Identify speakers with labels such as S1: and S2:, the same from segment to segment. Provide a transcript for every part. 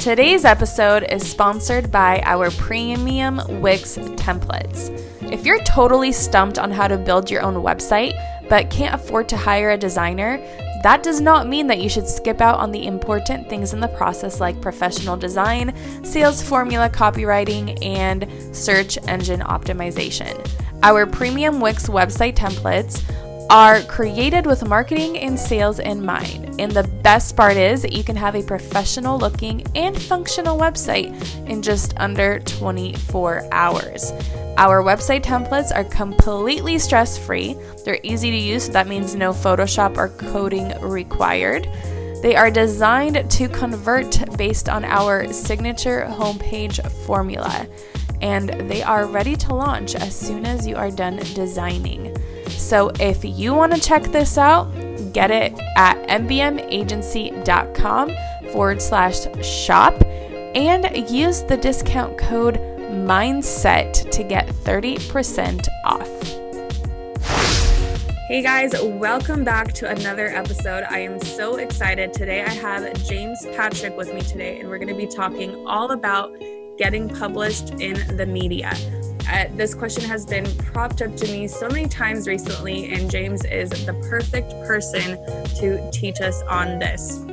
S1: Today's episode is sponsored by our premium Wix templates. If you're totally stumped on how to build your own website, but can't afford to hire a designer, that does not mean that you should skip out on the important things in the process like professional design, sales formula copywriting, and search engine optimization. Our premium Wix website templates are created with marketing and sales in mind. And the best part is that you can have a professional looking and functional website in just under 24 hours. Our website templates are completely stress free. They're easy to use, so that means no Photoshop or coding required. They are designed to convert based on our signature homepage formula, and they are ready to launch as soon as you are done designing. So if you want to check this out, get it at mbmagency.com forward slash shop and use the discount code mindset to get 30% off. Hey guys, welcome back to another episode. I am so excited. Today I have James Patrick with me today, and we're going to be talking all about getting published in the media. Uh, this question has been propped up to me so many times recently, and James is the perfect person to teach us on this.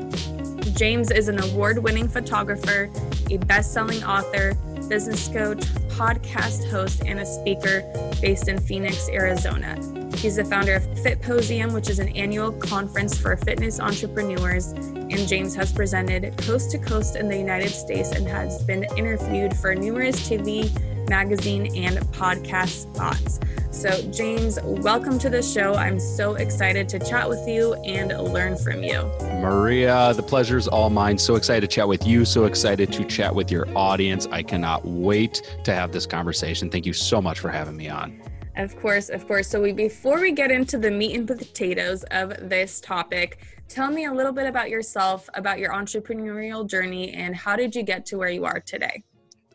S1: James is an award winning photographer, a best selling author, business coach, podcast host, and a speaker based in Phoenix, Arizona. He's the founder of Fitposium, which is an annual conference for fitness entrepreneurs. And James has presented coast to coast in the United States and has been interviewed for numerous TV magazine, and podcast spots. So, James, welcome to the show. I'm so excited to chat with you and learn from you.
S2: Maria, the pleasure is all mine. So excited to chat with you. So excited to chat with your audience. I cannot wait to have this conversation. Thank you so much for having me on.
S1: Of course, of course. So, we before we get into the meat and potatoes of this topic, tell me a little bit about yourself, about your entrepreneurial journey, and how did you get to where you are today?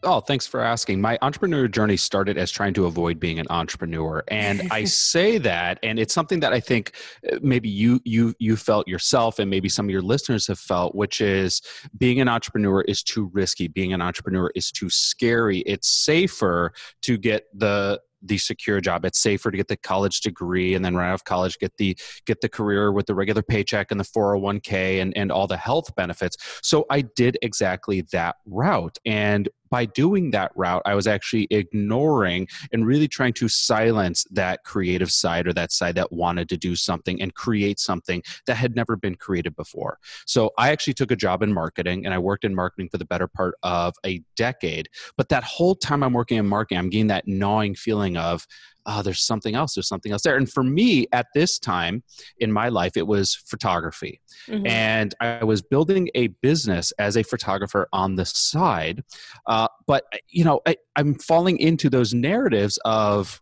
S2: Oh, thanks for asking. My entrepreneur journey started as trying to avoid being an entrepreneur, and I say that, and it's something that I think uh, maybe you you you felt yourself, and maybe some of your listeners have felt, which is being an entrepreneur is too risky. Being an entrepreneur is too scary. It's safer to get the the secure job. It's safer to get the college degree and then right out of college get the get the career with the regular paycheck and the 401k and, and all the health benefits. So I did exactly that route. And by doing that route, I was actually ignoring and really trying to silence that creative side or that side that wanted to do something and create something that had never been created before. So I actually took a job in marketing and I worked in marketing for the better part of a decade. But that whole time I'm working in marketing, I'm getting that gnawing feeling of, oh, there's something else, there's something else there. And for me at this time in my life, it was photography. Mm-hmm. And I was building a business as a photographer on the side. Uh, but, you know, I, I'm falling into those narratives of,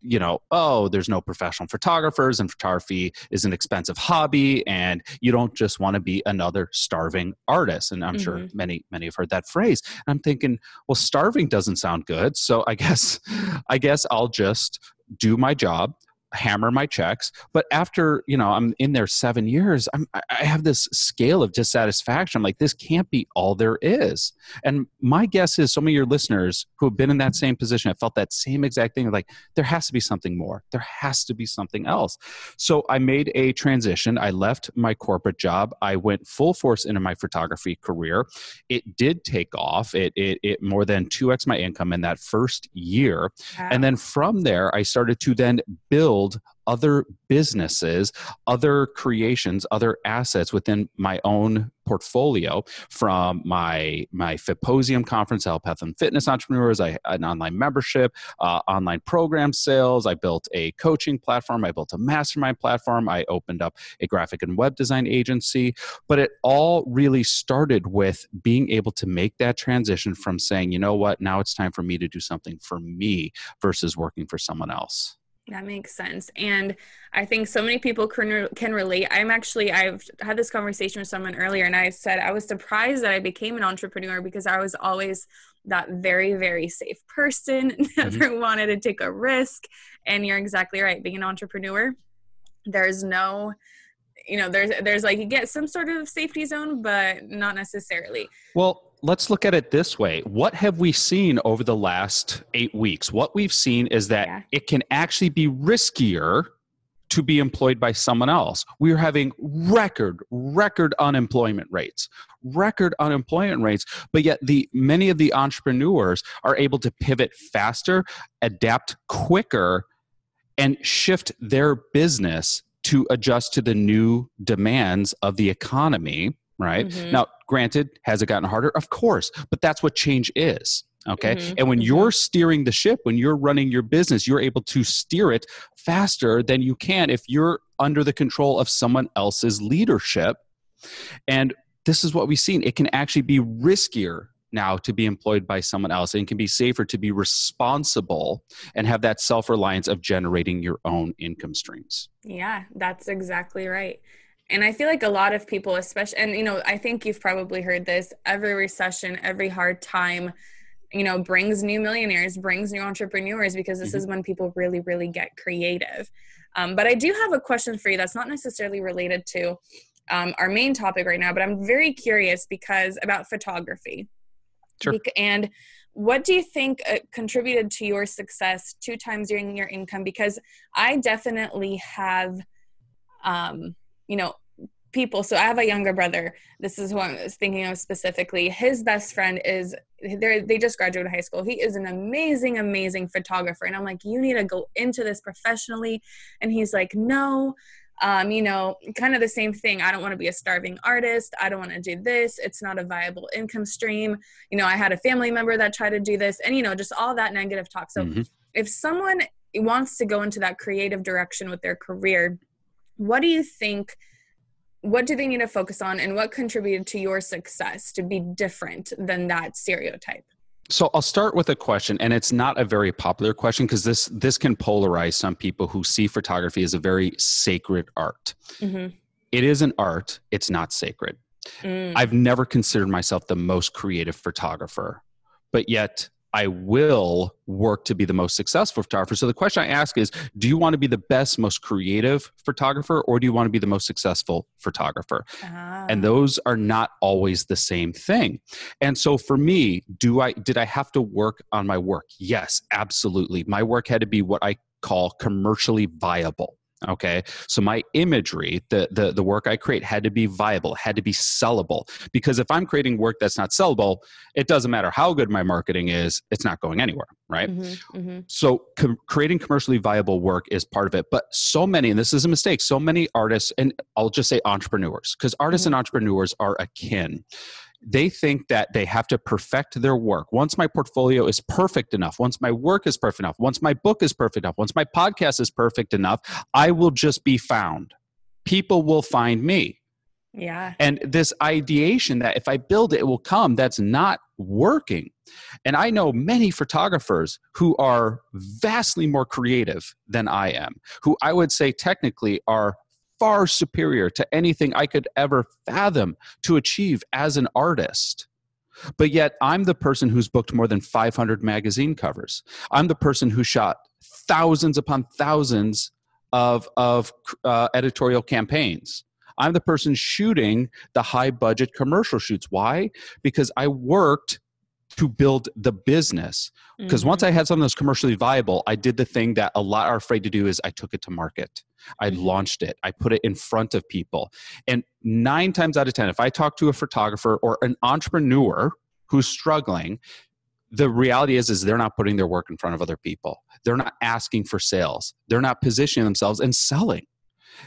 S2: you know, oh, there's no professional photographers and photography is an expensive hobby and you don't just want to be another starving artist. And I'm mm-hmm. sure many, many have heard that phrase. And I'm thinking, well, starving doesn't sound good. So I guess, I guess I'll just do my job hammer my checks but after you know i'm in there seven years I'm, i have this scale of dissatisfaction I'm like this can't be all there is. And my guess is some of your listeners who have been in that same position have felt that same exact thing like there has to be something more there has to be something else. So i made a transition i left my corporate job i went full force into my photography career. It did take off it it, it more than 2x my income in that first year. Wow. and then from there i started to then build build other businesses, other creations, other assets within my own portfolio from my my Fitposium conference, help health and fitness entrepreneurs, I an online membership, uh, online program sales. I built a coaching platform. I built a mastermind platform. I opened up a graphic and web design agency. But it all really started with being able to make that transition from saying, you know what, now it's time for me to do something for me versus working for someone else.
S1: That makes sense. And I think so many people can, can relate. I'm actually, I've had this conversation with someone earlier, and I said I was surprised that I became an entrepreneur because I was always that very, very safe person, never mm-hmm. wanted to take a risk. And you're exactly right. Being an entrepreneur, there's no, you know, there's, there's like, you get some sort of safety zone, but not necessarily.
S2: Well, let's look at it this way. What have we seen over the last eight weeks? What we've seen is that yeah. it can actually be riskier to be employed by someone else. We are having record, record unemployment rates, record unemployment rates, but yet the many of the entrepreneurs are able to pivot faster, adapt quicker, and shift their business to adjust to the new demands of the economy right? Mm-hmm. Now, granted, has it gotten harder? Of course, but that's what change is. Okay. Mm-hmm. And when mm-hmm. you're steering the ship, when you're running your business, you're able to steer it faster than you can if you're under the control of someone else's leadership. And this is what we've seen. It can actually be riskier now to be employed by someone else and can be safer to be responsible and have that self-reliance of generating your own income streams.
S1: Yeah, that's exactly right. And I feel like a lot of people, especially, and you know, I think you've probably heard this every recession, every hard time, you know, brings new millionaires, brings new entrepreneurs because this mm-hmm. is when people really, really get creative. Um, but I do have a question for you that's not necessarily related to um, our main topic right now, but I'm very curious because about photography.
S2: Sure.
S1: And what do you think uh, contributed to your success two times during your income? Because I definitely have. Um, you know, people. So I have a younger brother. This is who I was thinking of specifically. His best friend is they they just graduated high school. He is an amazing, amazing photographer. And I'm like, you need to go into this professionally. And he's like, no. Um, you know, kind of the same thing. I don't want to be a starving artist. I don't want to do this. It's not a viable income stream. You know, I had a family member that tried to do this, and you know, just all that negative talk. So, mm-hmm. if someone wants to go into that creative direction with their career, what do you think what do they need to focus on and what contributed to your success to be different than that stereotype
S2: so I'll start with a question, and it's not a very popular question because this this can polarize some people who see photography as a very sacred art. Mm-hmm. It is an art; it's not sacred. Mm. I've never considered myself the most creative photographer, but yet I will work to be the most successful photographer. So the question I ask is do you want to be the best, most creative photographer, or do you want to be the most successful photographer? Uh-huh. And those are not always the same thing. And so for me, do I did I have to work on my work? Yes, absolutely. My work had to be what I call commercially viable okay so my imagery the, the the work i create had to be viable had to be sellable because if i'm creating work that's not sellable it doesn't matter how good my marketing is it's not going anywhere right mm-hmm, mm-hmm. so com- creating commercially viable work is part of it but so many and this is a mistake so many artists and i'll just say entrepreneurs because artists mm-hmm. and entrepreneurs are akin they think that they have to perfect their work. Once my portfolio is perfect enough, once my work is perfect enough, once my book is perfect enough, once my podcast is perfect enough, I will just be found. People will find me.
S1: Yeah.
S2: And this ideation that if I build it, it will come, that's not working. And I know many photographers who are vastly more creative than I am, who I would say technically are far superior to anything I could ever fathom to achieve as an artist. But yet, I'm the person who's booked more than 500 magazine covers. I'm the person who shot thousands upon thousands of, of uh, editorial campaigns. I'm the person shooting the high budget commercial shoots. Why? Because I worked to build the business. Because mm-hmm. once I had something that's commercially viable, I did the thing that a lot are afraid to do is I took it to market. I mm-hmm. launched it. I put it in front of people. And nine times out of 10, if I talk to a photographer or an entrepreneur who's struggling, the reality is is they're not putting their work in front of other people they're not asking for sales they're not positioning themselves and selling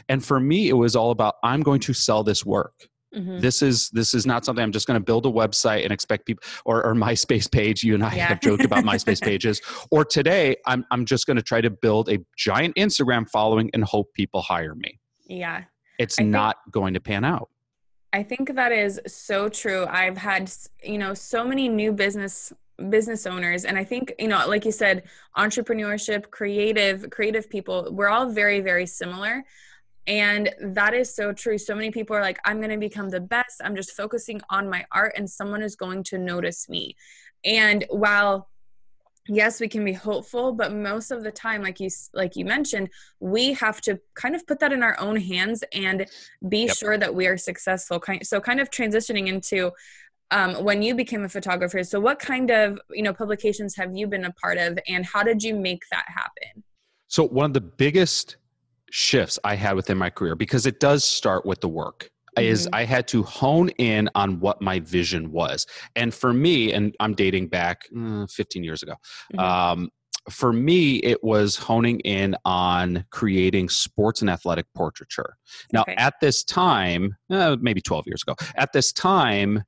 S2: and for me it was all about i'm going to sell this work Mm-hmm. This is this is not something I'm just going to build a website and expect people or, or MySpace page. You and I yeah. have joked about MySpace pages. Or today, I'm I'm just going to try to build a giant Instagram following and hope people hire me.
S1: Yeah,
S2: it's I not think, going to pan out.
S1: I think that is so true. I've had you know so many new business business owners and i think you know like you said entrepreneurship creative creative people we're all very very similar and that is so true. So many people are like, I'm going to become the best. I'm just focusing on my art, and someone is going to notice me. And while yes we can be hopeful but most of the time like you like you mentioned we have to kind of put that in our own hands and be yep. sure that we are successful so kind of transitioning into um, when you became a photographer so what kind of you know publications have you been a part of and how did you make that happen
S2: so one of the biggest shifts I had within my career because it does start with the work. Mm-hmm. Is I had to hone in on what my vision was. And for me, and I'm dating back uh, 15 years ago, mm-hmm. um, for me, it was honing in on creating sports and athletic portraiture. Now, okay. at this time, uh, maybe 12 years ago, at this time,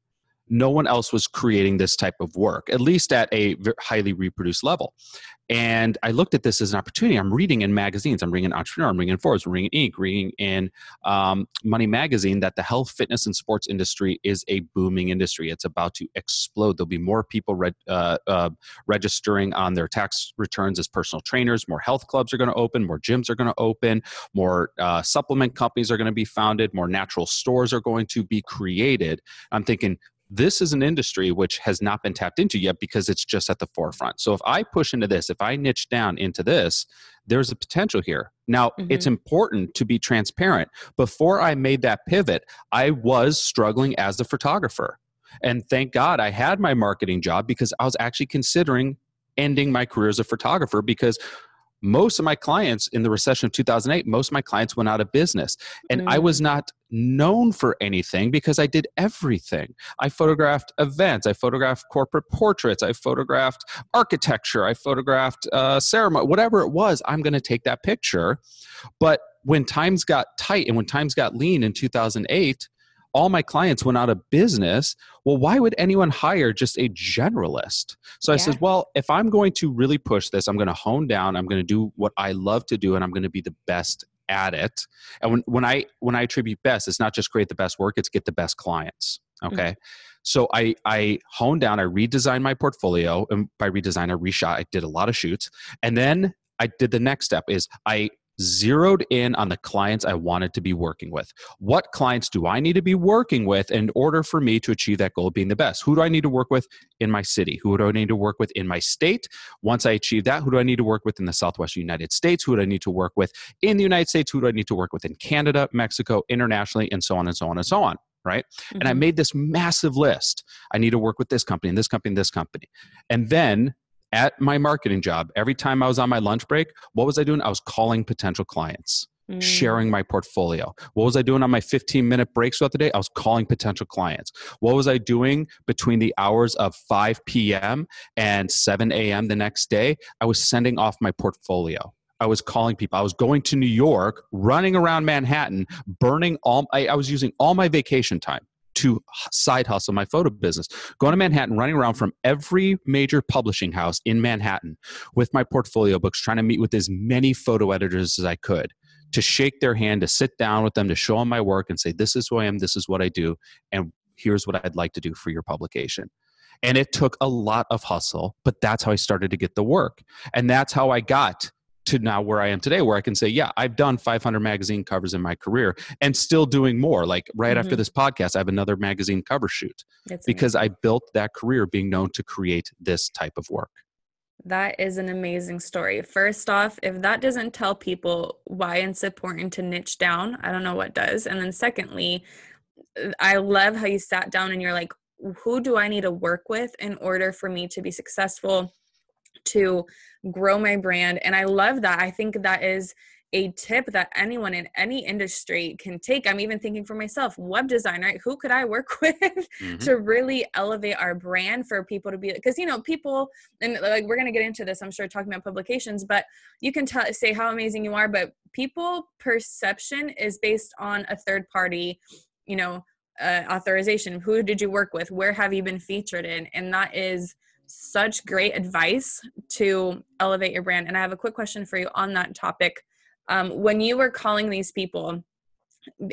S2: no one else was creating this type of work, at least at a highly reproduced level. And I looked at this as an opportunity. I'm reading in magazines. I'm reading in Entrepreneur. I'm reading in Forbes. I'm reading in Inc. Reading in um, Money Magazine that the health, fitness, and sports industry is a booming industry. It's about to explode. There'll be more people re- uh, uh, registering on their tax returns as personal trainers. More health clubs are going to open. More gyms are going to open. More uh, supplement companies are going to be founded. More natural stores are going to be created. I'm thinking this is an industry which has not been tapped into yet because it's just at the forefront. So if I push into this, if I niche down into this, there's a potential here. Now, mm-hmm. it's important to be transparent. Before I made that pivot, I was struggling as a photographer. And thank God I had my marketing job because I was actually considering ending my career as a photographer because most of my clients in the recession of 2008 most of my clients went out of business. And mm. i was mm. not known for anything because i did everything. I photographed events. I photographed corporate portraits. I photographed architecture. I photographed uh, ceremony whatever it was i'm going to take that picture. But when times got tight and when times got lean in 2008 all my clients went out of business. Well, why would anyone hire just a generalist? So yeah. I said, well, if I'm going to really push this, I'm going to hone down, I'm going to do what I love to do, and I'm going to be the best at it. And when, when I when I attribute best, it's not just create the best work, it's get the best clients. Mm-hmm. Okay. Mm-hmm. So I I honed down, I redesigned my portfolio. And by redesign, I reshot, I did a lot of shoots. And then I did the next step is I zeroed in on the clients I wanted to be working with. What clients do I need to be working with in order for me to achieve that goal of being the best? Who do I need to work with in my city? Who do I need to work with in my state? Once I achieve that, who do I need to work with in the Southwest United States? Who do I need to work with in the United States? Who do I need to work with in Canada, Mexico, internationally, and so on and so on and so on? right? Mm-hmm. And I mm-hmm. made this massive list. I need to work with this company and this company and this company. And then at my marketing job, every time I was on my lunch break, what was I doing? I was calling potential clients, mm. sharing my portfolio. What was I doing on my 15 minute breaks throughout the day? I was calling potential clients. What was I doing between the hours of 5 p.m. and 7 a.m. the next day? I was sending off my portfolio. I was calling people. I was going to New York, running around Manhattan, burning all, I, I was using all my vacation time to side hustle my photo business. Going to Manhattan, running around from every major publishing house in Manhattan with my portfolio books, trying to meet with as many photo editors as I could to shake their hand, to sit down with them, to show them my work and say, This is who I am, this is what I do, and here's what I'd like to do for your publication. And it took a lot of hustle, but that's how I started to get the work. And that's how I got to now where I am today, where I can say, yeah, I've done 500 magazine covers in my career and still doing more. Like right mm-hmm. after this podcast, I have another magazine cover shoot That's because amazing. I built that career being known to create this type of work.
S1: That is an amazing story. First off, if that doesn't tell people why it's important to niche down, I don't know what does. And then secondly, I love how you sat down and you're like, who do I need to work with in order for me to be successful? To grow my brand. And I love that. I think that is a tip that anyone in any industry can take. I'm even thinking for myself, web design, right? Who could I work with mm-hmm. to really elevate our brand for people to be because you know people and like we're gonna get into this, I'm sure talking about publications, but you can tell say how amazing you are, but people perception is based on a third party, you know, uh, authorization. Who did you work with? Where have you been featured in? And that is such great advice to elevate your brand. And I have a quick question for you on that topic um, when you were calling these people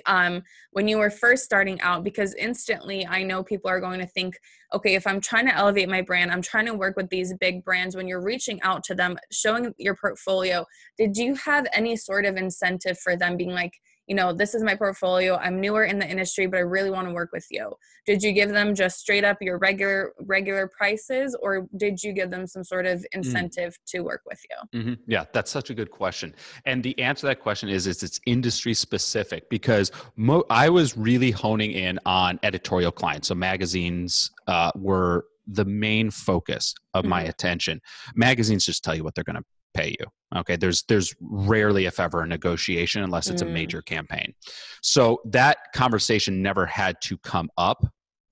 S1: um, when you were first starting out because instantly i know people are going to think okay if i'm trying to elevate my brand i'm trying to work with these big brands when you're reaching out to them showing your portfolio did you have any sort of incentive for them being like you know, this is my portfolio. I'm newer in the industry, but I really want to work with you. Did you give them just straight up your regular regular prices, or did you give them some sort of mm. incentive mm. to work with you?
S2: Mm-hmm. Yeah, that's such a good question. And the answer to that question is, is it's industry specific because mo- I was really honing in on editorial clients. So magazines uh, were the main focus of my mm-hmm. attention. Magazines just tell you what they're going to pay you okay? There's there's rarely if ever a negotiation unless it's mm. a major campaign. So that conversation never had to come up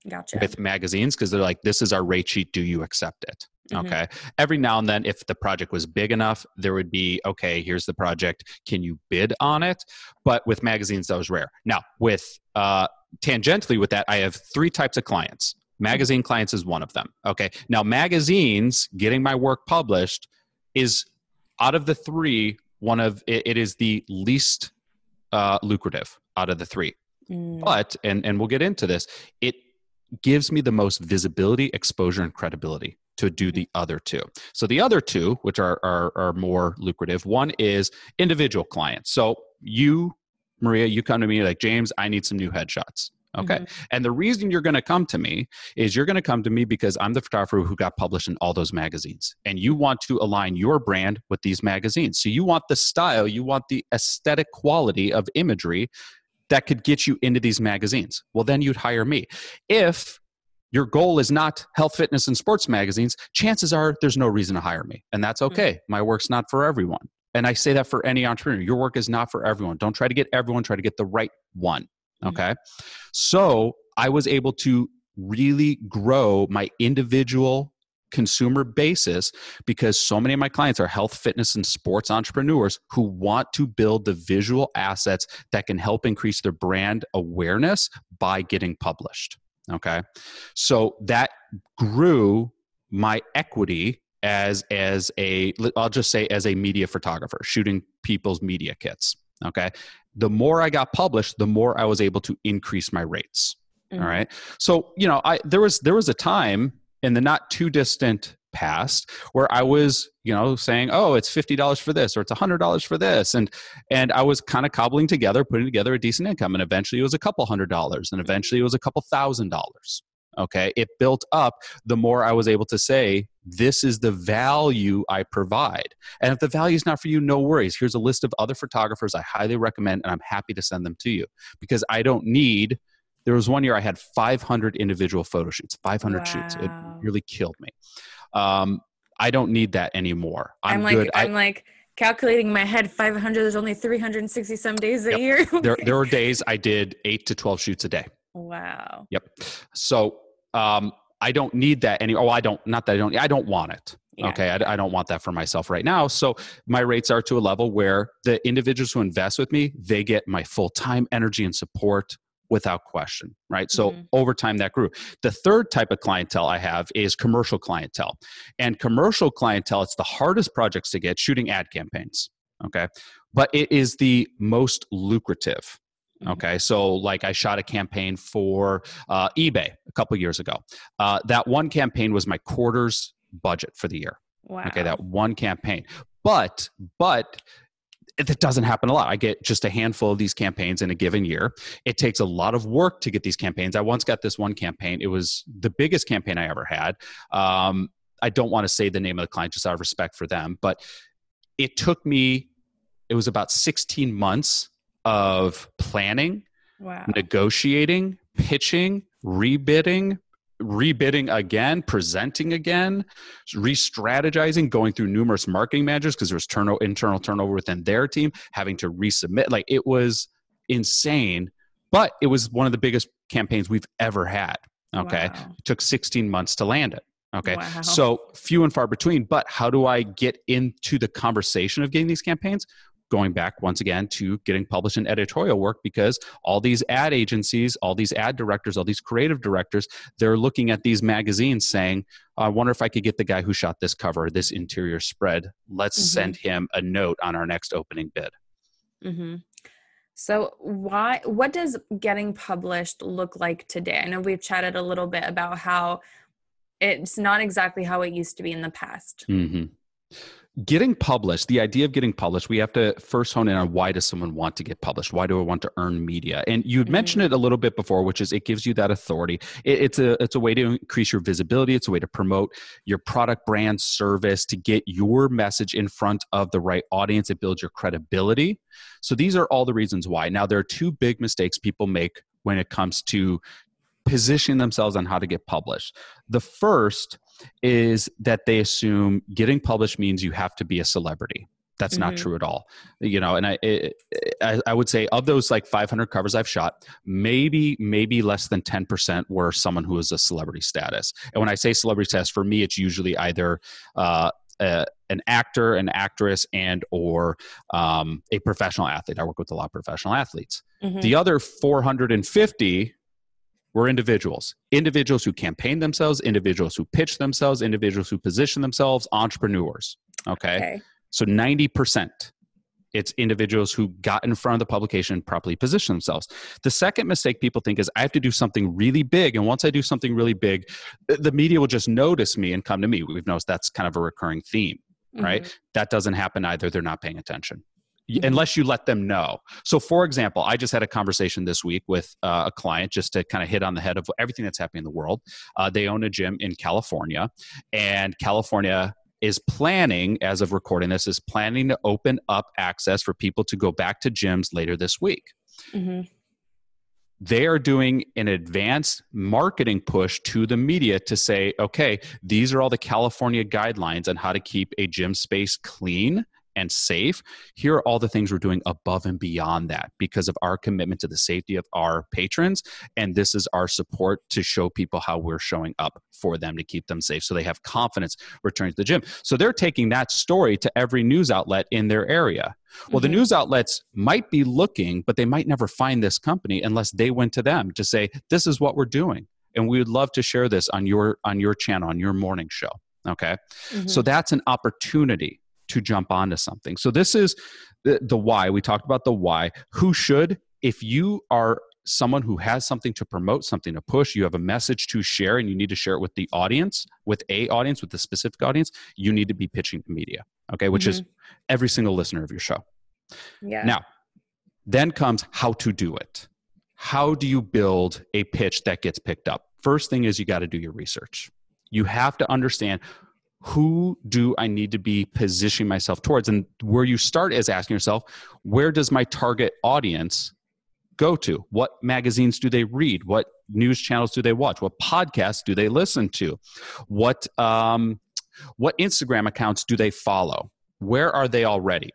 S1: gotcha.
S2: with magazines because they're like this is our rate sheet. Do you accept it? Mm-hmm. okay? Every now and then if the project was big enough there would be okay here's the project. Can you bid on it? But with magazines that was rare. Now with uh tangentially with that i have three types of clients. Magazine clients is one of them okay? Now magazines getting my work published is out of the three, one of it, it is the least uh, lucrative out of the three. Mm. But and and we'll get into this. It gives me the most visibility, exposure, and credibility to do the other two. So the other two, which are are, are more lucrative, one is individual clients. So you, Maria, you come to me like James, I need some new headshots. Okay. Mm-hmm. And the reason you're going to come to me is you're going to come to me because I'm the photographer who got published in all those magazines. And you want to align your brand with these magazines. So you want the style, you want the aesthetic quality of imagery that could get you into these magazines. Well, then you'd hire me. If your goal is not health, fitness, and sports magazines, chances are there's no reason to hire me. And that's okay. Mm-hmm. My work's not for everyone. And I say that for any entrepreneur. Your work is not for everyone. Don't try to get everyone, try to get the right one. Mm-hmm. Okay. So I was able to really grow my individual consumer basis because so many of my clients are health, fitness, and sports entrepreneurs who want to build the visual assets that can help increase their brand awareness by getting published. Okay. So that grew my equity as as a I'll just say as a media photographer shooting people's media kits okay the more i got published the more i was able to increase my rates. Mm-hmm. all right? So you know i there was there was a time in the not too distant past where i was you know saying oh it's $50 for this or it's $100 for this and and i was kind of cobbling together putting together a decent income and eventually it was a couple hundred dollars and eventually it was a couple thousand dollars okay? It built up the more i was able to say this is the value i provide. And if the value is not for you no worries. Here's a list of other photographers i highly recommend and i'm happy to send them to you because i don't need there was one year i had 500 individual photo shoots 500 wow. shoots. It really killed me. Um, i don't need that anymore.
S1: I'm, I'm like good. i'm I, like calculating in my head 500 there's only 360 some days a yep. year.
S2: There, there were days i did 8 to 12 shoots a day
S1: wow
S2: yep so um, I don't need that any. Oh, I don't. Not that I don't. I don't want it. Yeah. Okay, I, I, don't want that for myself right now. So my rates are to a level where the individuals who invest with me, they get my full time energy and support without question. Right. So mm-hmm. over time that grew. The third type of clientele I have is commercial clientele, and commercial clientele. It's the hardest projects to get shooting ad campaigns. Okay, but it is the most lucrative. Okay, so like I shot a campaign for uh, eBay a couple years ago. Uh, that one campaign was my quarter's budget for the year.
S1: Wow.
S2: Okay, that one campaign. But but it doesn't happen a lot. I get just a handful of these campaigns in a given year. It takes a lot of work to get these campaigns. I once got this one campaign. It was the biggest campaign I ever had. Um, I don't want to say the name of the client just out of respect for them, but it took me. It was about 16 months of planning,
S1: wow.
S2: negotiating, pitching, rebidding, rebidding again, presenting again, re-strategizing, going through numerous marketing managers because there was turno- internal turnover within their team, having to resubmit. Like it was insane, but it was one of the biggest campaigns we've ever had. Okay, wow. it took 16 months to land it. Okay. Wow. So few and far between. But how do I get into the conversation of getting these campaigns? Going back once again to getting published in editorial work because all these ad agencies, all these ad directors, all these creative directors, they're looking at these magazines saying, I wonder if I could get the guy who shot this cover, this interior spread. Let's mm-hmm. send him a note on our next opening bid.
S1: Mm-hmm. So why what does getting published look like today? I know we've chatted a little bit about how it's not exactly how it used to be in the past.
S2: Mm-hmm. Getting published, the idea of getting published, we have to first hone in on why does someone want to get published? Why do I want to earn media? And you mm-hmm. mentioned it a little bit before, which is it gives you that authority. It, it's a it's a way to increase your visibility. It's a way to promote your product, brand, service, to get your message in front of the right audience. It builds your credibility. So these are all the reasons why. Now there are two big mistakes people make when it comes to positioning themselves on how to get published. The first is that they assume getting published means you have to be a celebrity. That's mm-hmm. not true at all. You know, and I, it, I, I would say of those like 500 covers I've shot, maybe maybe less than 10% were someone who is a celebrity status. And when I say celebrity status, for me, it's usually either uh, a, an actor, an actress, and or um, a professional athlete. I work with a lot of professional athletes. Mm-hmm. The other 450 were individuals individuals who campaign themselves individuals who pitch themselves individuals who position themselves entrepreneurs okay, okay. so 90% it's individuals who got in front of the publication properly position themselves the second mistake people think is i have to do something really big and once i do something really big the media will just notice me and come to me we've noticed that's kind of a recurring theme right mm-hmm. that doesn't happen either they're not paying attention. Unless you let them know. So, for example, I just had a conversation this week with uh, a client just to kind of hit on the head of everything that's happening in the world. Uh, they own a gym in California, and California is planning, as of recording this, is planning to open up access for people to go back to gyms later this week. Mm-hmm they are doing an advanced marketing push to the media to say, okay, these are all the California guidelines on how to keep a gym space clean and safe. Here are all the things we're doing above and beyond that because of our commitment to the safety of our patrons. And this is our support to show people how we're showing up for them to keep them safe so they have confidence returning to the gym. So they're taking that story to every news outlet in their area. Well, mm-hmm. the news outlets might be looking, but they might never find this company unless they went to them to say, this is what we're doing. And we would love to share this on your on your channel, on your morning show. Okay. Mm-hmm. So that's an opportunity to jump onto something. So this is the, the why. We talked about the why. Who should, if you are someone who has something to promote, something to push, you have a message to share, and you need to share it with the audience, with a audience, with the specific audience, you need to be pitching to media. Okay, which mm-hmm. is every single listener of your show. Yeah. Now, then comes how to do it. How do you build a pitch that gets picked up? First thing is you got to do your research. You have to understand who do I need to be positioning myself towards? And where you start is asking yourself, where does my target audience go to? What magazines do they read? What news channels do they watch? What podcasts do they listen to? What um, what Instagram accounts do they follow? Where are they already?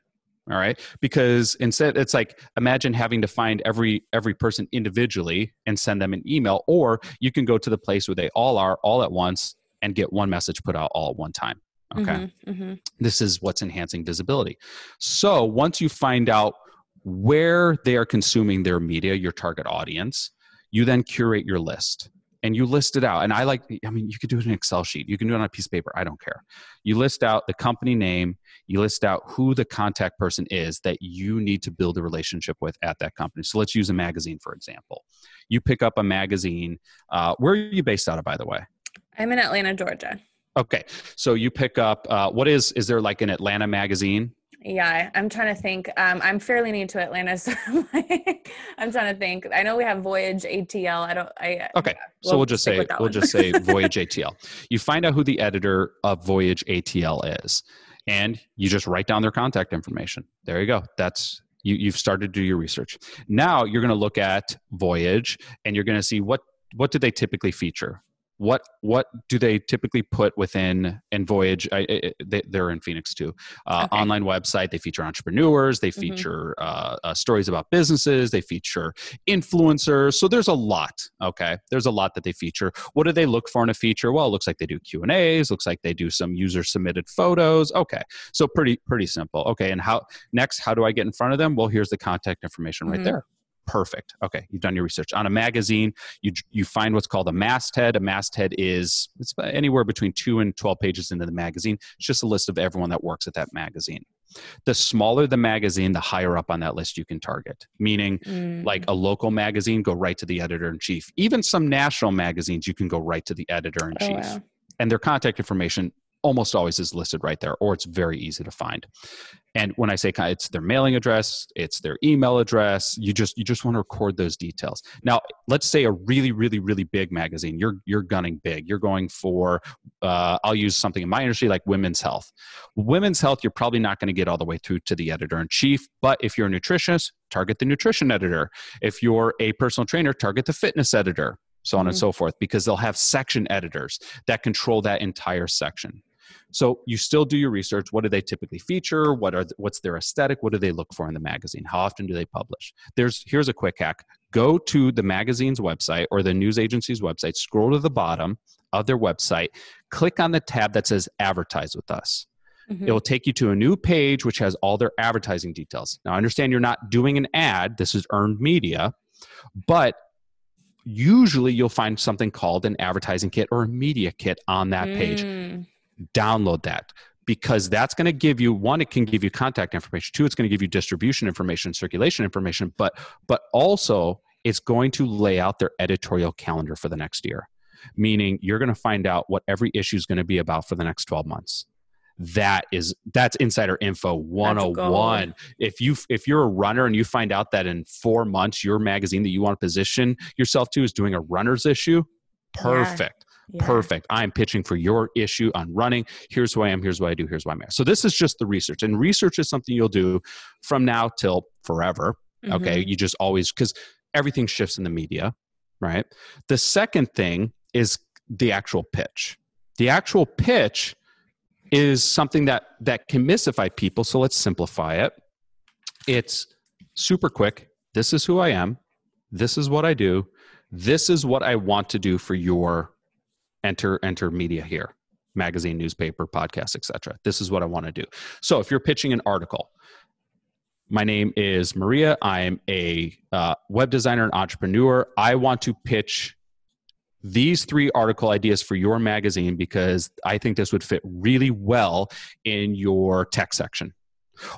S2: All right, because instead it's like imagine having to find every every person individually and send them an email, or you can go to the place where they all are all at once and get one message put out all at one time. Okay. Mm-hmm, mm-hmm. This is what's enhancing visibility. So once you find out where they are consuming their media, your target audience, you then curate your list and you list it out. And I like, I mean, you could do it in an Excel sheet, you can do it on a piece of paper. I don't care. You list out the company name, you list out who the contact person is that you need to build a relationship with at that company. So let's use a magazine, for example. You pick up a magazine. Uh, where are you based out of, by the way?
S1: I'm in Atlanta, Georgia.
S2: Okay, so you pick up uh, what is is there like an Atlanta magazine?
S1: Yeah, I'm trying to think. Um, I'm fairly new to Atlanta, so I'm trying to think. I know we have Voyage ATL. I don't. I
S2: okay. We'll so we'll just say we'll just say Voyage ATL. You find out who the editor of Voyage ATL is, and you just write down their contact information. There you go. That's you. You've started to do your research. Now you're going to look at Voyage, and you're going to see what what do they typically feature what what do they typically put within and voyage? I, I, they, are in phoenix too. Uh, okay. online website they feature entrepreneurs they mm-hmm. feature mm-hmm. uh, uh, stories about businesses they feature influencers. So there's a lot okay? There's a lot that they feature. What do they look for in a feature? Well it looks like they do q and a's looks like they do some user submitted photos. Okay so pretty pretty simple. Okay and how next how do i get in front of them? Well here's the contact information right mm-hmm. there perfect. Okay you've done your research. On a magazine you you find what's called a masthead. A masthead is it's anywhere between 2 and 12 pages into the magazine. It's just a list of everyone that works at that magazine. The smaller the magazine the higher up on that list you can target meaning mm. like a local magazine go right to the editor in chief even some national magazines you can go right to the editor in chief oh, wow. and their contact information almost always is listed right there or it's very easy to find. And when i say it's their mailing address it's their email address you just you just want to record those details. Now let's say a really really really big magazine you're you're gunning big you're going for uh, i'll use something in my industry like women's health. Women's health you're probably not going to get all the way through to the editor in chief but if you're a nutritionist target the nutrition editor. If you're a personal trainer target the fitness editor so on mm-hmm. and so forth because they'll have section editors that control that entire section so you still do your research. What do they typically feature? What are what's their aesthetic? What do they look for in the magazine? How often do they publish? There's here's a quick hack. Go to the magazine's website or the news agency's website, scroll to the bottom of their website, click on the tab that says advertise with us. Mm-hmm. It will take you to a new page which has all their advertising details. Now, I understand you're not doing an ad, this is earned media, but usually you'll find something called an advertising kit or a media kit on that mm. page download that because that's going to give you one it can give you contact information two it's going to give you distribution information circulation information but but also it's going to lay out their editorial calendar for the next year meaning you're going to find out what every issue is going to be about for the next 12 months. That is that's insider info 101 if you if you're a runner and you find out that in four months your magazine that you want to position yourself to is doing a runner's issue perfect yeah. Perfect. I'm pitching for your issue on running. Here's who I am. Here's what I do. Here's why I'm at. So this is just the research. And research is something you'll do from now till forever. Mm-hmm. Okay. You just always, because everything shifts in the media, right? The second thing is the actual pitch. The actual pitch is something that that can mystify people. So let's simplify it. It's super quick. This is who I am. This is what I do. This is what I want to do for your enter enter media here magazine newspaper podcast etc this is what i want to do. So if you're pitching an article my name is maria. I'm a uh, web designer and entrepreneur. I want to pitch these three article ideas for your magazine because i think this would fit really well in your tech section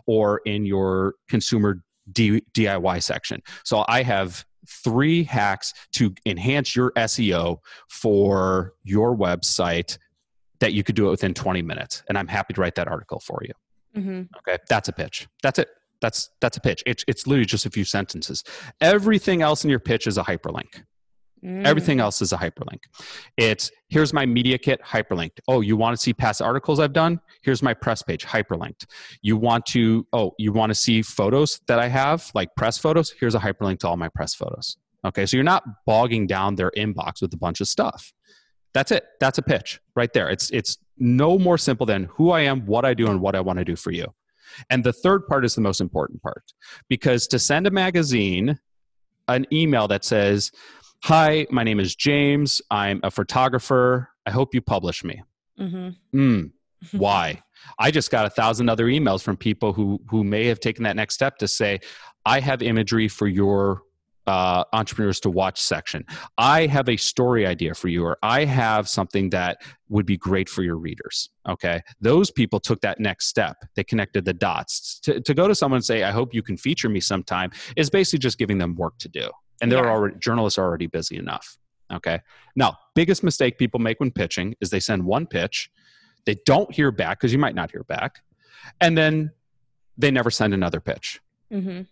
S2: or in your consumer D- diy section. So i have three hacks to enhance your SEO for your website that you could do it within 20 minutes. And I'm happy to write that article for you. Mm-hmm. Okay, that's a pitch. That's it. That's that's a pitch. It's it's literally just a few sentences. Everything else in your pitch is a hyperlink. Mm. Everything else is a hyperlink. It's here's my media kit hyperlinked. Oh, you want to see past articles I've done? Here's my press page hyperlinked. You want to oh, you want to see photos that I have, like press photos? Here's a hyperlink to all my press photos. Okay, so you're not bogging down their inbox with a bunch of stuff. That's it. That's a pitch right there. It's it's no more simple than who I am, what I do, and what I want to do for you. And the third part is the most important part because to send a magazine an email that says, Hi, my name is James. I'm a photographer. I hope you publish me. Mm-hmm. Mm, why? I just got a thousand other emails from people who who may have taken that next step to say, I have imagery for your uh, entrepreneurs to watch section. I have a story idea for you, or I have something that would be great for your readers. Okay. Those people took that next step. They connected the dots. To, to go to someone and say, I hope you can feature me sometime is basically just giving them work to do and they're yeah. already journalists are already busy enough okay? Now biggest mistake people make when pitching is they send one pitch they don't hear back because you might not hear back and then they never send another pitch. Mm-hmm.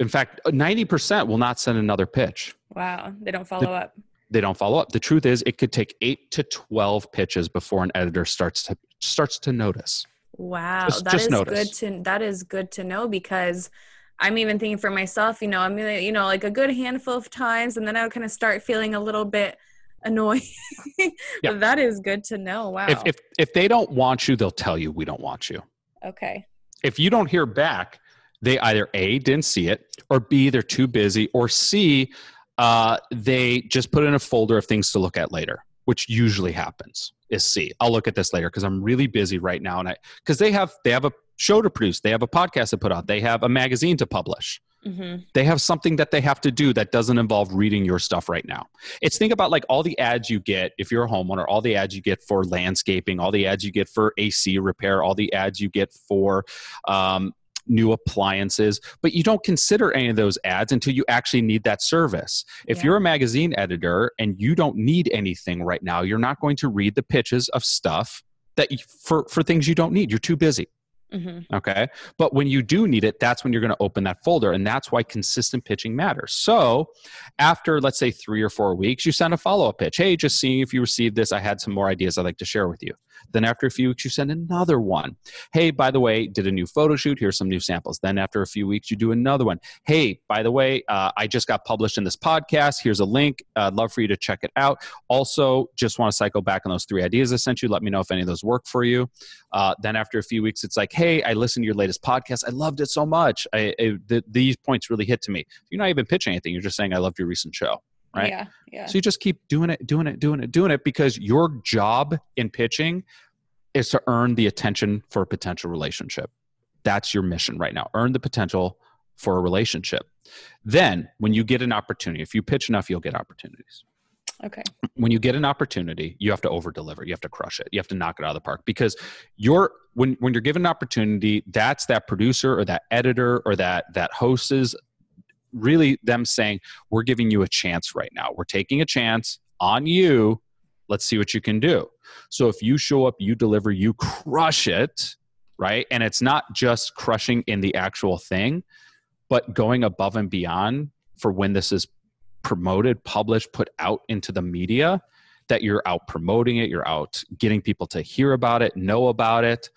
S2: in fact 90% will not send another pitch.
S1: Wow they don't follow
S2: the,
S1: up.
S2: They don't follow up. The truth is it could take 8 to 12 pitches before an editor starts to starts to notice.
S1: Wow just, that just is good to that is good to know because I'm even thinking for myself, you know, I mean, you know, like a good handful of times, and then I would kind of start feeling a little bit annoying.
S2: Yeah.
S1: but that is good to know. Wow.
S2: If, if if they don't want you, they'll tell you we don't want you.
S1: okay.
S2: If you don't hear back, they either a didn't see it, or b they're too busy, or c uh, they just put in a folder of things to look at later, which usually happens. Is c I'll look at this later because I'm really busy right now, and I because they have they have a show to produce, they have a podcast to put out, they have a magazine to publish.
S1: Mm-hmm.
S2: they have something that they have to do that doesn't involve reading your stuff right now. It's think about like all the ads you get if you're a homeowner, all the ads you get for landscaping, all the ads you get for AC repair, all the ads you get for um, new appliances, but you don't consider any of those ads until you actually need that service. If
S1: Yeah.
S2: you're a magazine editor and you don't need anything right now, you're not going to read the pitches of stuff that you, for for things you don't need. You're too busy.
S1: Mm-hmm.
S2: Okay. But when you do need it, that's when you're going to open that folder. And that's why consistent pitching matters. So after, let's say, three or four weeks, you send a follow up pitch. Hey, just seeing if you received this. I had some more ideas I'd like to share with you. Then after a few weeks, you send another one. Hey, by the way, did a new photo shoot. Here's some new samples. Then after a few weeks, you do another one. Hey, by the way, uh, I just got published in this podcast. Here's a link. I'd love for you to check it out. Also, just want to cycle back on those three ideas I sent you. Let me know if any of those work for you. Uh, then after a few weeks, it's like, hey, I listened to your latest podcast. I loved it so much. I, I, th- these points really hit to me. You're not even pitching anything. You're just saying, I loved your recent show. Right.
S1: Yeah. Yeah.
S2: So you just keep doing it, doing it, doing it, doing it because your job in pitching is to earn the attention for a potential relationship. That's your mission right now. Earn the potential for a relationship. Then, when you get an opportunity, if you pitch enough, you'll get opportunities
S1: Okay.
S2: when you get an opportunity, you have to over deliver. You have to crush it. You have to knock it out of the park because you're when when you're given an opportunity, that's that producer or that editor or that that host is really them saying, "We're giving you a chance right now. We're taking a chance on you. Let's see what you can do." So if you show up, you deliver, you crush it, right? And it's not just crushing in the actual thing, but going above and beyond for when this is promoted, published, put out into the media, that you're out promoting it, you're out getting people to hear about it, know about it.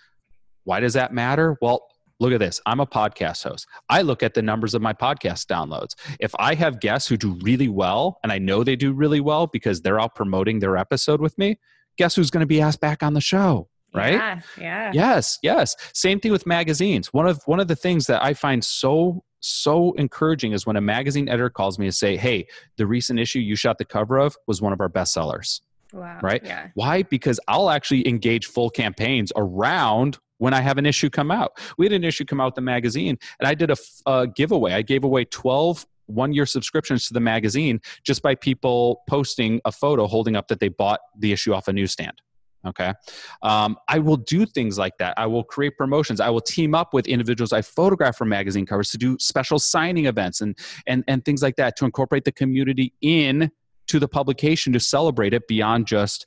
S2: Why does that matter? Well, look at this. I'm a podcast host. I look at the numbers of my podcast downloads. If I have guests who do really well, and I know they do really well because they're out promoting their episode with me, guess who's going to be asked back on the show? Right?
S1: Yeah. Yeah.
S2: Yes, yes. Same thing with magazines. One of one of the things that I find so so encouraging is when a magazine editor calls me and say, "Hey, the recent issue you shot the cover of was one of our bestsellers."
S1: Wow.
S2: Right?
S1: Yeah.
S2: Why? Because I'll actually engage full campaigns around when I have an issue come out. We had an issue come out the magazine, and I did a giveaway. I gave away 12 one year subscriptions to the magazine just by people posting a photo holding up that they bought the issue off a newsstand. Okay. Um, I will do things like that. I will create promotions. I will team up with individuals I photograph for magazine covers to do special signing events and, and, and things like that to incorporate the community in to the publication to celebrate it beyond just,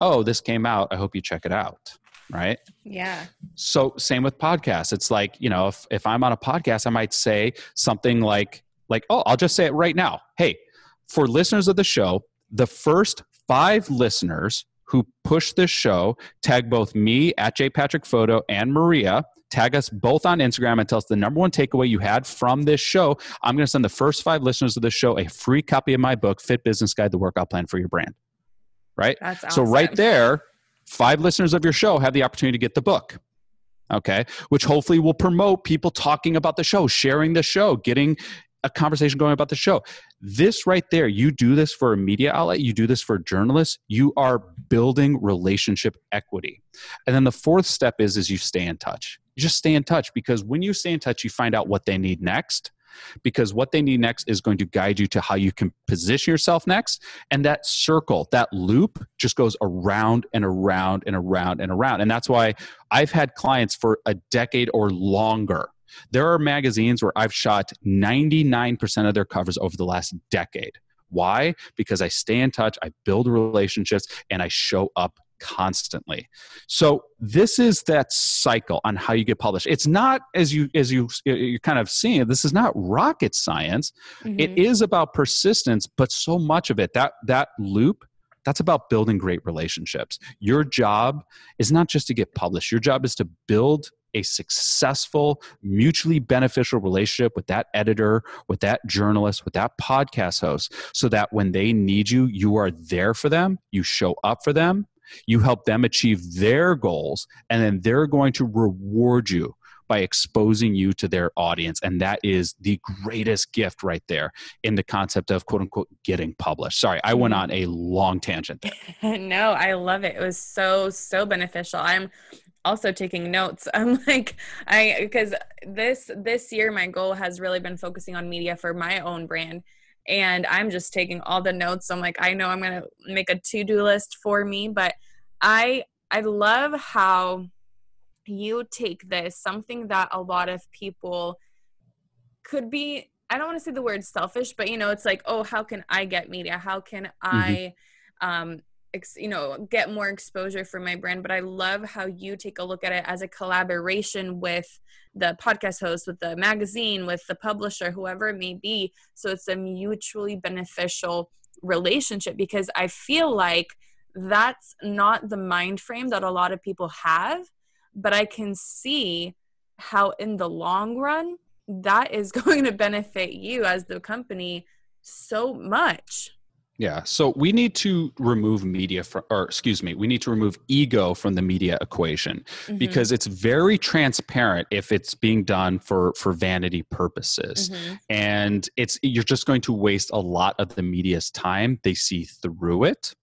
S2: oh, this came out. I hope you check it out. Right.
S1: Yeah.
S2: So same with podcasts. It's like, you know, if, if I'm on a podcast, I might say something like, like, oh, I'll just say it right now. Hey, for listeners of the show, the first five listeners who push this show, tag both me at J Patrick Photo and Maria. Tag us both on Instagram and tell us the number one takeaway you had from this show. I'm going to send the first five listeners of the show a free copy of my book, Fit Business Guide: The Workout Plan for Your Brand. Right.
S1: That's
S2: So right there, five listeners of your show have the opportunity to get the book. Okay, which hopefully will promote people talking about the show, sharing the show, getting a conversation going about the show. This right there, you do this for a media outlet, you do this for journalists, you are building relationship equity. And then the fourth step is is you stay in touch. You just stay in touch because when you stay in touch, you find out what they need next. Because what they need next is going to guide you to how you can position yourself next. And that circle, that loop just goes around and around and around and around. And that's why I've had clients for a decade or longer. There are magazines where I've shot 99% of their covers over the last decade. Why? Because I stay in touch, I build relationships, and I show up constantly. So this is that cycle on how you get published. It's not as you as you you're kind of seeing. This is not rocket science. It
S1: Mhm.
S2: is about persistence, but so much of it that that loop that's about building great relationships. Your job is not just to get published. Your job is to build a successful, mutually beneficial relationship with that editor, with that journalist, with that podcast host, so that when they need you, you are there for them, you show up for them, you help them achieve their goals, and then they're going to reward you by exposing you to their audience. And that is the greatest gift right there in the concept of quote unquote getting published. Sorry, I went mm-hmm. on a long tangent.
S1: no, I love it. It was so, so beneficial. I'm also taking notes. I'm like, I, because this, this year, my goal has really been focusing on media for my own brand and I'm just taking all the notes. I'm like, I know I'm going to make a to-do list for me, but I I love how you take this something that a lot of people could be I don't want to say the word selfish, but you know, it's like, oh, how can I get media? How can mm-hmm. I um ex, you know, get more exposure for my brand? But I love how you take a look at it as a collaboration with the podcast host, with the magazine, with the publisher, whoever it may be. So it's a mutually beneficial relationship because I feel like that's not the mind frame that a lot of people have but I can see how in the long run that is going to benefit you as the company so much.
S2: Yeah. So we need to remove media from, or excuse me, we need to remove ego from the media equation mm-hmm. because it's very transparent if it's being done for for vanity purposes, mm-hmm. and it's you're just going to waste a lot of the media's time. They see through it.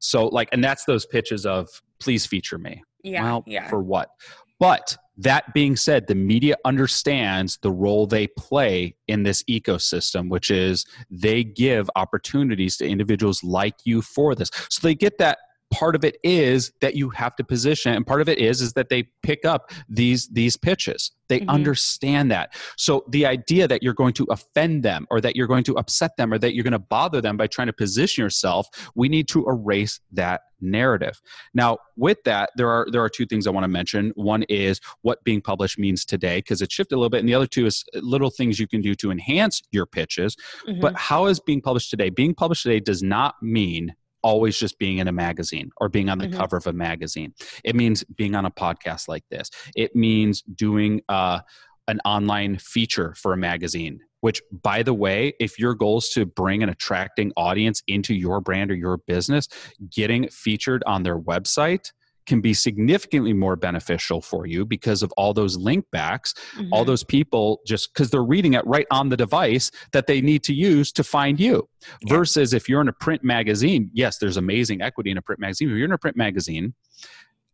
S2: So like, and that's those pitches of please feature me.
S1: Yeah.
S2: Well,
S1: yeah.
S2: for what? But that being said, the media understands the role they play in this ecosystem, which is they give opportunities to individuals like you for this. So they get that part of it is that you have to position and part of it is is that they pick up these these pitches. They mm-hmm. understand that. So the idea that you're going to offend them or that you're going to upset them or that you're going to bother them by trying to position yourself we need to erase that narrative. Now with that there are there are two things i want to mention. One is what being published means today because it shifted a little bit and the other two is little things you can do to enhance your pitches. Mm-hmm. but how is being published today? Being published today does not mean always just being in a magazine or being on the mm-hmm. cover of a magazine. It means being on a podcast like this. It means doing uh, an online feature for a magazine. Which, by the way, if your goal is to bring an attracting audience into your brand or your business, getting featured on their website can be significantly more beneficial for you because of all those link backs mm-hmm. all those people just because they're reading it right on the device that they need to use to find you yeah. versus if you're in a print magazine yes there's amazing equity in a print magazine if you're in a print magazine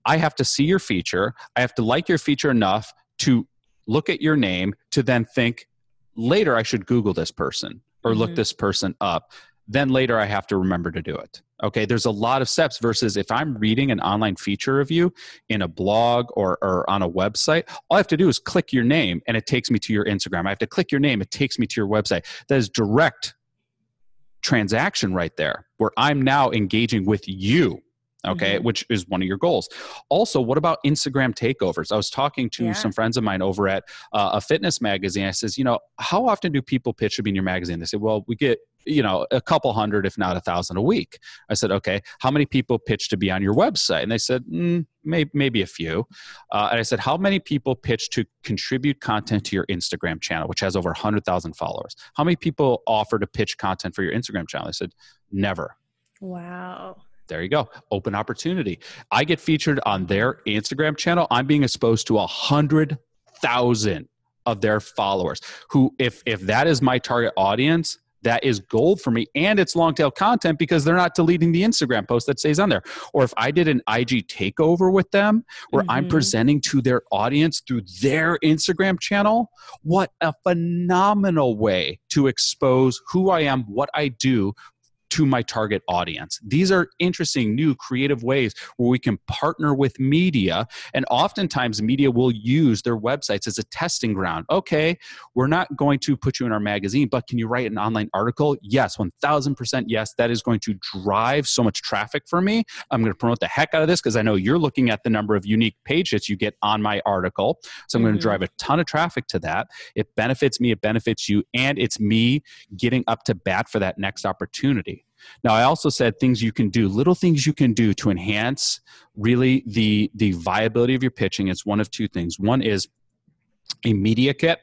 S2: i have to see your feature i have to like your feature enough to look at your name to then think later i should google this person or mm-hmm. look this person up then later I have to remember to do it. Okay, there's a lot of steps versus if I'm reading an online feature review in a blog or, or on a website, all I have to do is click your name and it takes me to your Instagram. I have to click your name, it takes me to your website. That is direct transaction right there where I'm now engaging with you okay mm-hmm. which is one of your goals also what about instagram takeovers i was talking to yeah. some friends of mine over at uh, a fitness magazine i says you know how often do people pitch to be in your magazine they say well we get you know a couple hundred if not a thousand a week. I said okay how many people pitch to be on your website? And they said mm, maybe, maybe a few. Uh, and i said how many people pitch to contribute content to your instagram channel which has over 100000 followers? How many people offer to pitch content for your instagram channel? I said never.
S1: Wow.
S2: There you go. Open opportunity. I get featured on their instagram channel. I'm being exposed to a hundred thousand of their followers who if if that is my target audience that is gold for me and it's long tail content because they're not deleting the instagram post that stays on there or if i did an ig takeover with them where mm-hmm. i'm presenting to their audience through their instagram channel what a phenomenal way to expose who i am what i do to my target audience. These are interesting, new, creative ways where we can partner with media. And oftentimes, media will use their websites as a testing ground. Okay, we're not going to put you in our magazine, but can you write an online article? Yes, 1000% yes. That is going to drive so much traffic for me. I'm going to promote the heck out of this because I know you're looking at the number of unique pages you get on my article. So I'm mm-hmm. going to drive a ton of traffic to that. It benefits me, it benefits you, and it's me getting up to bat for that next opportunity. Now, I also said things you can do, little things you can do to enhance really the the viability of your pitching. It's one of two things. One is a media kit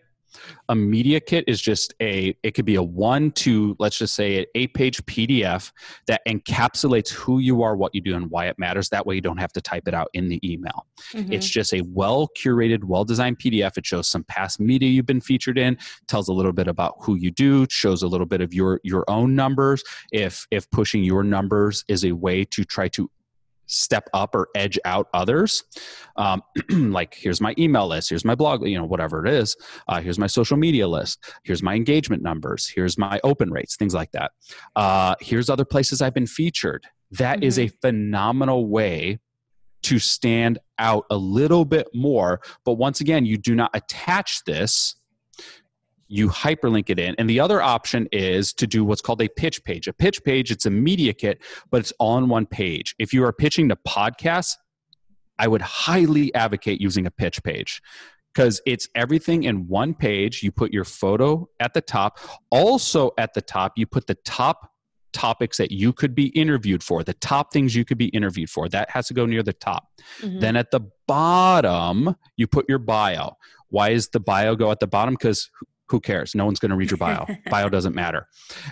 S2: a media kit is just a, it could be a one to, let's just say, an eight page PDF that encapsulates who you are, what you do, and why it matters. That way you don't have to type it out in the email. Mm-hmm. It's just a well curated, well designed PDF. It shows some past media you've been featured in, tells a little bit about who you do, shows a little bit of your, your own numbers. If, if pushing your numbers is a way to try to step up or edge out others. Um, like here's my email list here's my blog you know whatever it is. Uh, here's my social media list here's my engagement numbers here's my open rates things like that. Uh, here's other places i've been featured. That mm-hmm. is a phenomenal way to stand out a little bit more. But once again you do not attach this you hyperlink it in. And the other option is to do what's called a pitch page. A pitch page, it's a media kit, but it's all on one page. If you are pitching to podcasts, I would highly advocate using a pitch page because it's everything in one page. You put your photo at the top. Also, at the top, you put the top topics that you could be interviewed for, the top things you could be interviewed for. That has to go near the top. Mm-hmm. Then at the bottom, you put your bio. Why is the bio go at the bottom? Because who cares? No one's going to read your bio. bio doesn't matter.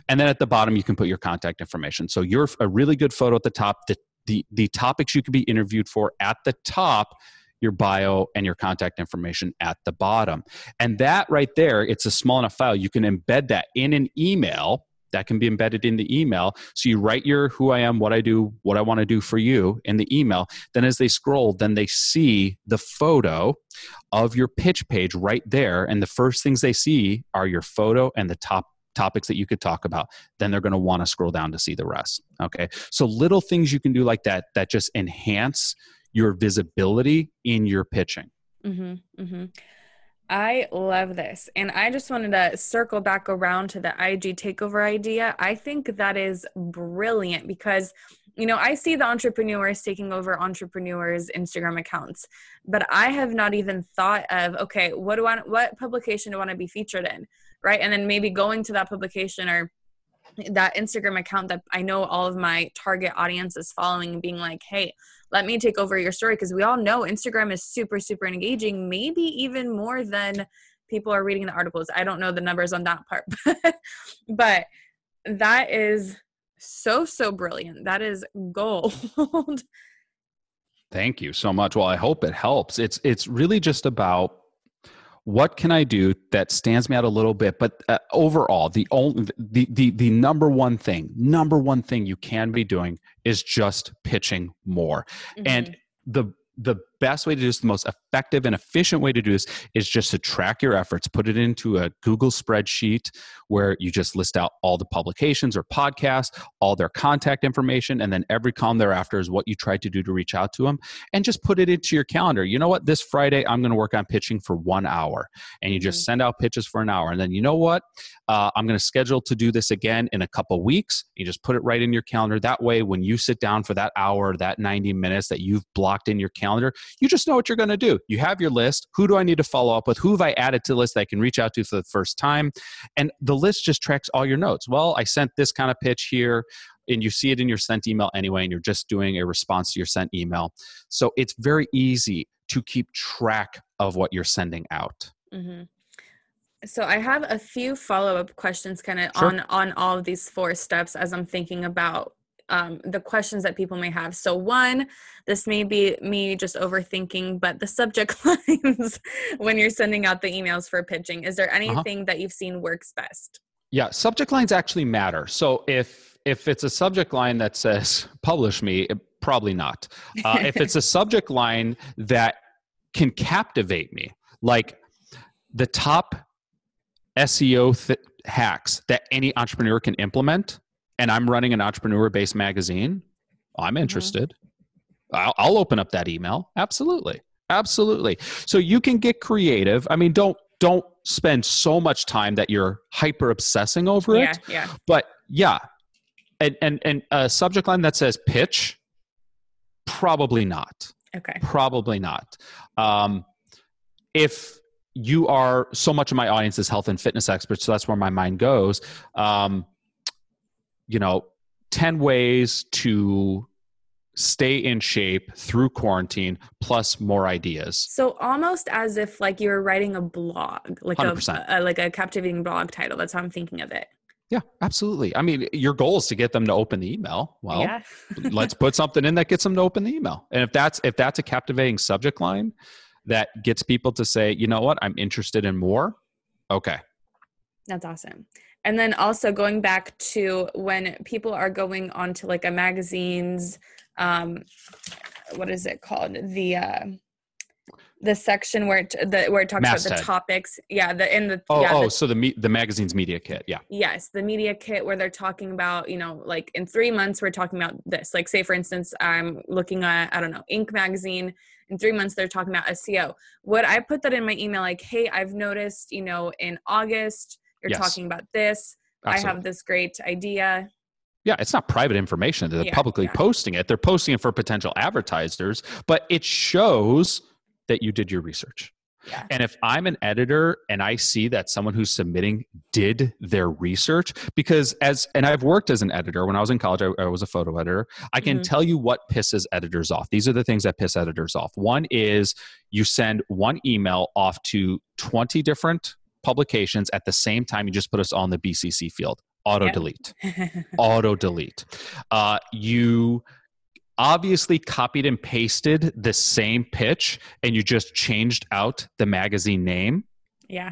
S2: And then at the bottom, you can put your contact information. So you're a really good photo at the top. The, the, the topics you could be interviewed for at the top, your bio and your contact information at the bottom. And that right there, it's a small enough file. You can embed that in an email that can be embedded in the email. So you write your who I am, what I do, what I want to do for you in the email. Then as they scroll, then they see the photo of your pitch page right there. And the first things they see are your photo and the top topics that you could talk about then they're going to want to scroll down to see the rest okay so little things you can do like that that just enhance your visibility in your pitching
S1: mm-hmm, mm-hmm. I love this. And I just wanted to circle back around to the IG takeover idea. I think that is brilliant because, you know, I see the entrepreneurs taking over entrepreneurs' Instagram accounts, but I have not even thought of, okay, what do I, what publication do I want to be featured in? Right. And then maybe going to that publication or that Instagram account that I know all of my target audience is following and being like, hey, let me take over your story. Because we all know Instagram is super, super engaging, maybe even more than people are reading the articles. I don't know the numbers on that part, but that is so, so brilliant. That is gold.
S2: Thank you so much. Well, I hope it helps. It's it's really just about what can I do that stands me out a little bit? But uh, overall, the only the, the the number one thing, number one thing you can be doing is just pitching more. Mm-hmm. And the the best way to do this, the most effective and efficient way to do this is just to track your efforts, put it into a Google spreadsheet where you just list out all the publications or podcasts, all their contact information, and then every column thereafter is what you tried to do to reach out to them, and just put it into your calendar. You know what? This Friday, I'm going to work on pitching for one hour, and you just mm-hmm. send out pitches for an hour. And then you know what? Uh, I'm going to schedule to do this again in a couple weeks. You just put it right in your calendar. That way, when you sit down for that hour, that 90 minutes that you've blocked in your calendar, you just know what you're going to do. You have your list. Who do I need to follow up with? Who have I added to the list that I can reach out to for the first time? And the list just tracks all your notes. Well, I sent this kind of pitch here and you see it in your sent email anyway, and you're just doing a response to your sent email. So it's very easy to keep track of what you're sending out.
S1: Mm-hmm. So I have a few follow up questions, kind of sure. on on all of these four steps as I'm thinking about um, the questions that people may have. So, one, this may be me just overthinking, but the subject lines when you're sending out the emails for pitching, is there uh-huh. anything uh-huh. that you've seen works best?
S2: Yeah, subject lines actually matter. So, if if it's a subject line that says "publish me," it, probably not. Uh, if it's a subject line that can captivate me, like the top SEO th- hacks that any entrepreneur can implement, and I'm running an entrepreneur based magazine, I'm mm-hmm. interested. Mm-hmm. I'll, I'll open up that email. Absolutely. Absolutely. So you can get creative. I mean, don't don't spend so much time that you're hyper obsessing over
S1: yeah,
S2: it.
S1: Yeah.
S2: But yeah. And and and a subject line that says pitch, probably not.
S1: Okay.
S2: Probably not. Um, if you are so much of my audience is health and fitness experts, so that's where my mind goes. Um, you know, 10 ways to stay in shape through quarantine plus more ideas
S1: so almost as if like you were writing a blog like 100%. a, a like a captivating blog title that's how i'm thinking of it
S2: yeah, absolutely. I mean, your goal is to get them to open the email. Well, yeah. let's put something in that gets them to open the email. And if that's if that's a captivating subject line that gets people to say, "You know what? I'm interested in more." Okay.
S1: That's awesome. And then also going back to when people are going onto like a magazine's um what is it called? The uh the section where it the where it talks Masthead. about the topics. Yeah, the in the
S2: oh
S1: yeah,
S2: oh
S1: the,
S2: so the me, the magazine's media kit. Yeah.
S1: Yes, the media kit where they're talking about you know like in three months we're talking about this. Like say for instance I'm looking at I don't know Inc magazine. In three months they're talking about SEO. Would I put that in my email like hey I've noticed you know in August you're yes. talking about this. Absolutely. I have this great idea.
S2: Yeah, it's not private information. They're yeah, publicly yeah. posting it. They're posting it for potential advertisers, but it shows that you did your research. Yeah. And if I'm an editor and I see that someone who's submitting did their research, because as, and I've worked as an editor when I was in college, I, I was a photo editor. I can mm-hmm. tell you what pisses editors off. These are the things that piss editors off. One is you send one email off to 20 different publications at the same time. You just put us on the BCC field. Auto delete. Auto delete. Uh, you obviously copied and pasted the same pitch and you just changed out the magazine name.
S1: Yeah.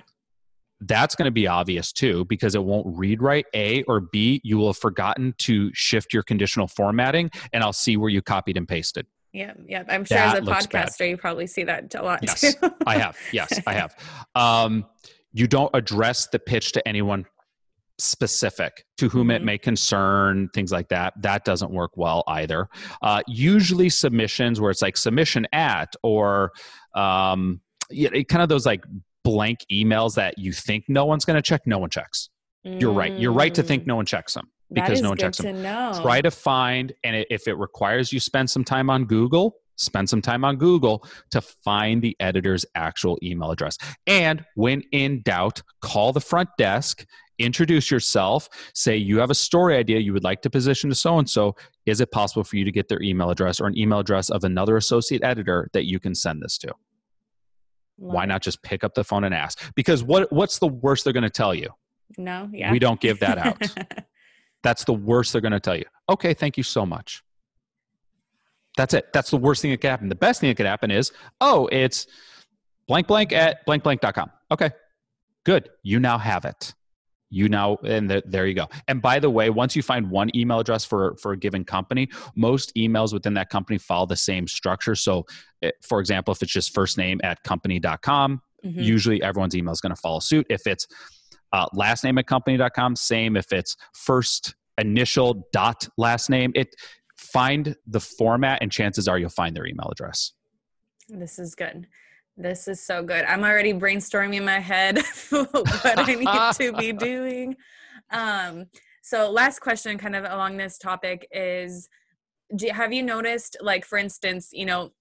S2: That's going to be obvious too because it won't read right. A or B, you will have forgotten to shift your conditional formatting and I'll see where you copied and pasted.
S1: Yeah, yeah. I'm sure that as a podcaster, bad. you probably see that a lot
S2: yes. I have. Yes, I have. Um, you don't address the pitch to anyone specific to whom mm-hmm. it may concern things like that that doesn't work well either uh, usually submissions where it's like submission at or um, you know, kind of those like blank emails that you think no one's going to check no one checks mm. you're right you're right to think mm. no one checks them because no one checks them
S1: know.
S2: try to find and if it requires you spend some time on google spend some time on Google to find the editor's actual email address. And when in doubt, call the front desk introduce yourself, say you have a story idea you would like to position to so and so. Is it possible for you to get their email address or an email address of another associate editor that you can send this to? Love Why not just pick up the phone and ask? Because what what's the worst they're going to tell you?
S1: No, yeah.
S2: We don't give that out. That's the worst they're going to tell you. Okay, thank you so much. That's it. That's the worst thing that could happen. The best thing that could happen is, oh, it's blank blank at blank blank.com. Okay, good. You now have it you now and the, there you go and by the way once you find one email address for for a given company most emails within that company follow the same structure so eh, for example if it's just first name at company.com mm-hmm. usually everyone's email is going to follow suit if it's uh, last name at company.com same if it's first initial dot last name it find the format and chances are you'll find their email address
S1: this is good this is so good. I'm already brainstorming in my head what I need to be doing. Um, so, last question, kind of along this topic, is do, have you noticed, like, for instance, you know,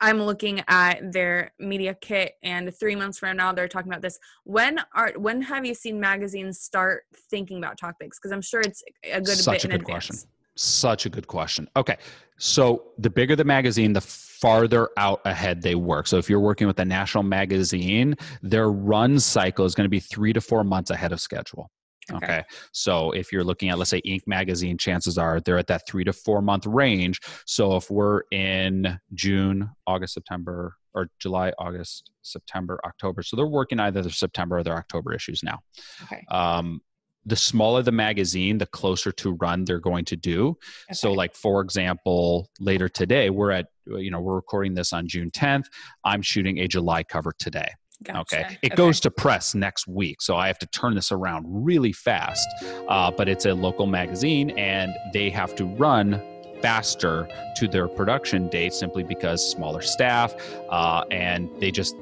S1: I'm looking at their media kit, and three months from now, they're talking about this. When are when have you seen magazines start thinking about topics? Because I'm sure it's a good
S2: Such
S1: bit
S2: a
S1: in
S2: good
S1: advance.
S2: question. Such a good question. Okay. So the bigger the magazine, the farther out ahead they work. So if you're working with a national magazine, their run cycle is going to be three to four months ahead of schedule. Okay. okay. So if you're looking at, let's say, Inc. magazine, chances are they're at that three to four month range. So if we're in June, August, September, or July, August, September, October, so they're working either their September or their October issues now. Okay. Um, the smaller the magazine, the closer to run they're going to do. Okay. So, like for example, later today, we're at you know we're recording this on June 10th. I'm shooting a July cover today. Gotcha. Okay, it okay. goes to press next week, so I have to turn this around really fast. Uh, but it's a local magazine, and they have to run faster to their production date simply because smaller staff uh, and they just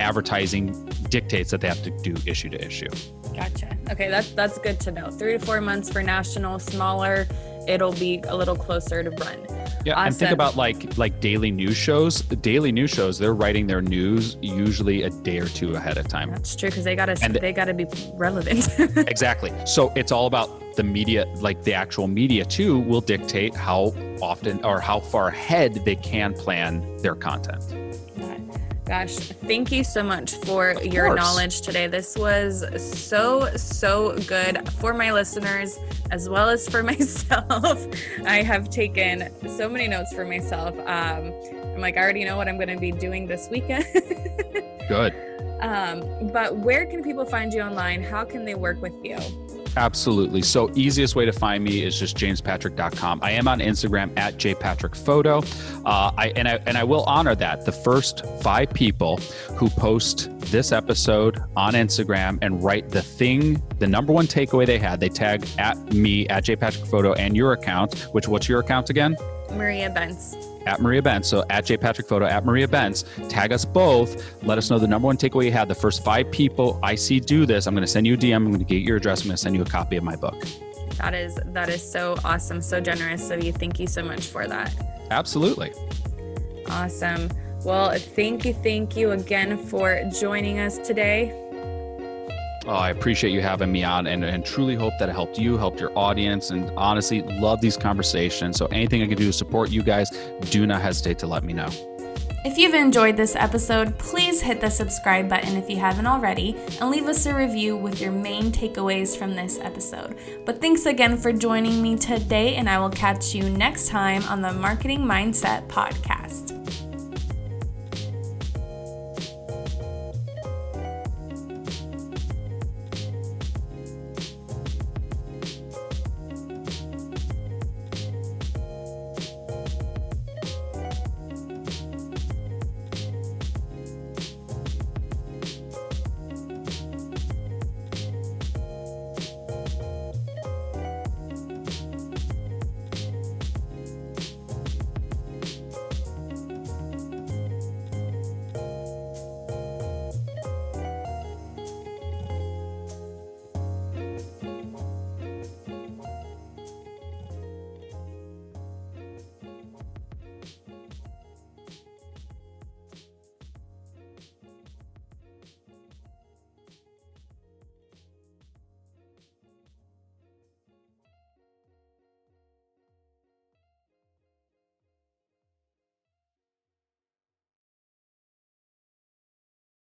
S2: advertising dictates that they have to do issue to issue.
S1: Gotcha. Okay, that's that's good to know. Three to four months for national, smaller it'll be a little closer to run.
S2: Yeah, awesome. and think about like like daily news shows. Daily news shows, they're writing their news usually a day or two ahead of time.
S1: That's true because they gotta and they gotta be relevant.
S2: exactly. So it's all about the media, like the actual media too, will dictate how often or how far ahead they can plan their content.
S1: Gosh, thank you so much for of your course. knowledge today. This was so, so good for my listeners as well as for myself. I have taken so many notes for myself. Um, I'm like, I already know what I'm going to be doing this weekend.
S2: good.
S1: Um, but where can people find you online? How can they work with you?
S2: Absolutely. So easiest way to find me is just jamespatrick.com. I am on Instagram at jpatrickphoto. Uh, I and I and I will honor that. The first five people who post this episode on Instagram and write the thing, the number one takeaway they had, they tag at me at jpatrickphoto and your account. Which what's your account again?
S1: Maria Bentz
S2: at Maria Bentz. So at J Patrick Photo at Maria Bentz. Tag us both. Let us know the number one takeaway you had. The first five people I see do this. I'm going to send you a DM. I'm going to get your address. I'm going to send you a copy of my book.
S1: That is that is so awesome, so generous of you. Thank you so much for that.
S2: Absolutely.
S1: Awesome. Well, thank you, thank you again for joining us today.
S2: Oh, I appreciate you having me on and, and truly hope that it helped you, helped your audience, and honestly love these conversations. So anything I can do to support you guys, do not hesitate to let me know.
S1: If you've enjoyed this episode, please hit the subscribe button if you haven't already and leave us a review with your main takeaways from this episode. But thanks again for joining me today, and I will catch you next time on the Marketing Mindset Podcast.